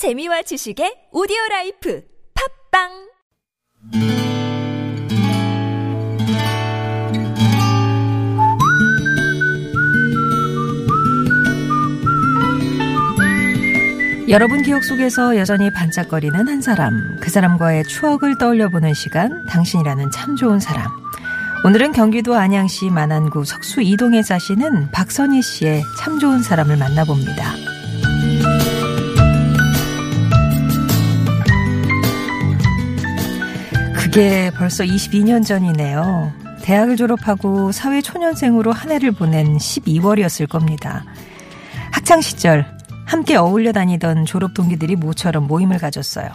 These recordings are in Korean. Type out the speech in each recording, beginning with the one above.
재미와 지식의 오디오 라이프 팟빵 여러분 기억 속에서 여전히 반짝거리는 한 사람, 그 사람과의 추억을 떠올려보는 시간, 당신이라는 참 좋은 사람. 오늘은 경기도 안양시 만안구 석수 이동에 사시는 박선희 씨의 참 좋은 사람을 만나봅니다. 그게 벌써 22년 전이네요. 대학을 졸업하고 사회초년생으로 한 해를 보낸 12월이었을 겁니다. 학창 시절 함께 어울려 다니던 졸업 동기들이 모처럼 모임을 가졌어요.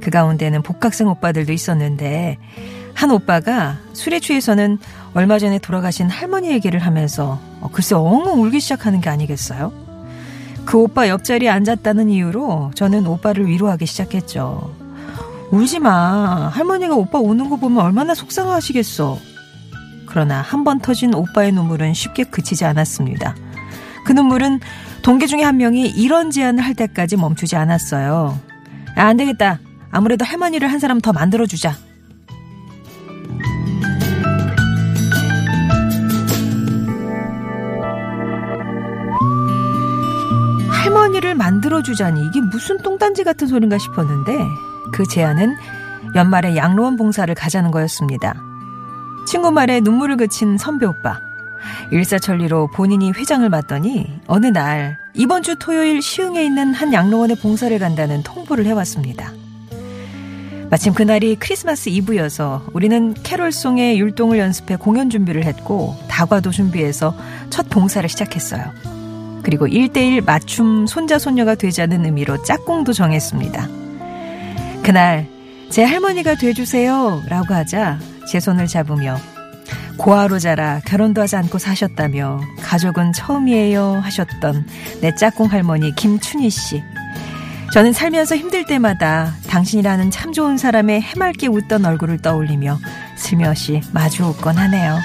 그 가운데는 복학생 오빠들도 있었는데 한 오빠가 술에 취해서는 얼마 전에 돌아가신 할머니 얘기를 하면서 어, 글쎄 엉엉 울기 시작하는 게 아니겠어요? 그 오빠 옆자리에 앉았다는 이유로 저는 오빠를 위로하기 시작했죠. 울지 마. 할머니가 오빠 우는 거 보면 얼마나 속상하시겠어. 그러나 한 번 터진 오빠의 눈물은 쉽게 그치지 않았습니다. 그 눈물은 동기 중에 한 명이 이런 제안을 할 때까지 멈추지 않았어요. 아, 안 되겠다. 아무래도 할머니를 한 사람 더 만들어주자. 할머니를 만들어주자니 이게 무슨 똥단지 같은 소린가 싶었는데 그 제안은 연말에 양로원 봉사를 가자는 거였습니다. 친구 말에 눈물을 그친 선배 오빠. 일사천리로 본인이 회장을 맡더니 어느 날 이번 주 토요일 시흥에 있는 한 양로원에 봉사를 간다는 통보를 해왔습니다. 마침 그날이 크리스마스 이브여서 우리는 캐롤송의 율동을 연습해 공연 준비를 했고 다과도 준비해서 첫 봉사를 시작했어요. 그리고 1대1 맞춤 손자 손녀가 되자는 의미로 짝꿍도 정했습니다. 그날 제 할머니가 돼주세요 라고 하자 제 손을 잡으며 고아로 자라 결혼도 하지 않고 사셨다며 가족은 처음이에요 하셨던 내 짝꿍 할머니 김춘희 씨. 저는 살면서 힘들 때마다 당신이라는 참 좋은 사람의 해맑게 웃던 얼굴을 떠올리며 슬며시 마주 웃곤 하네요.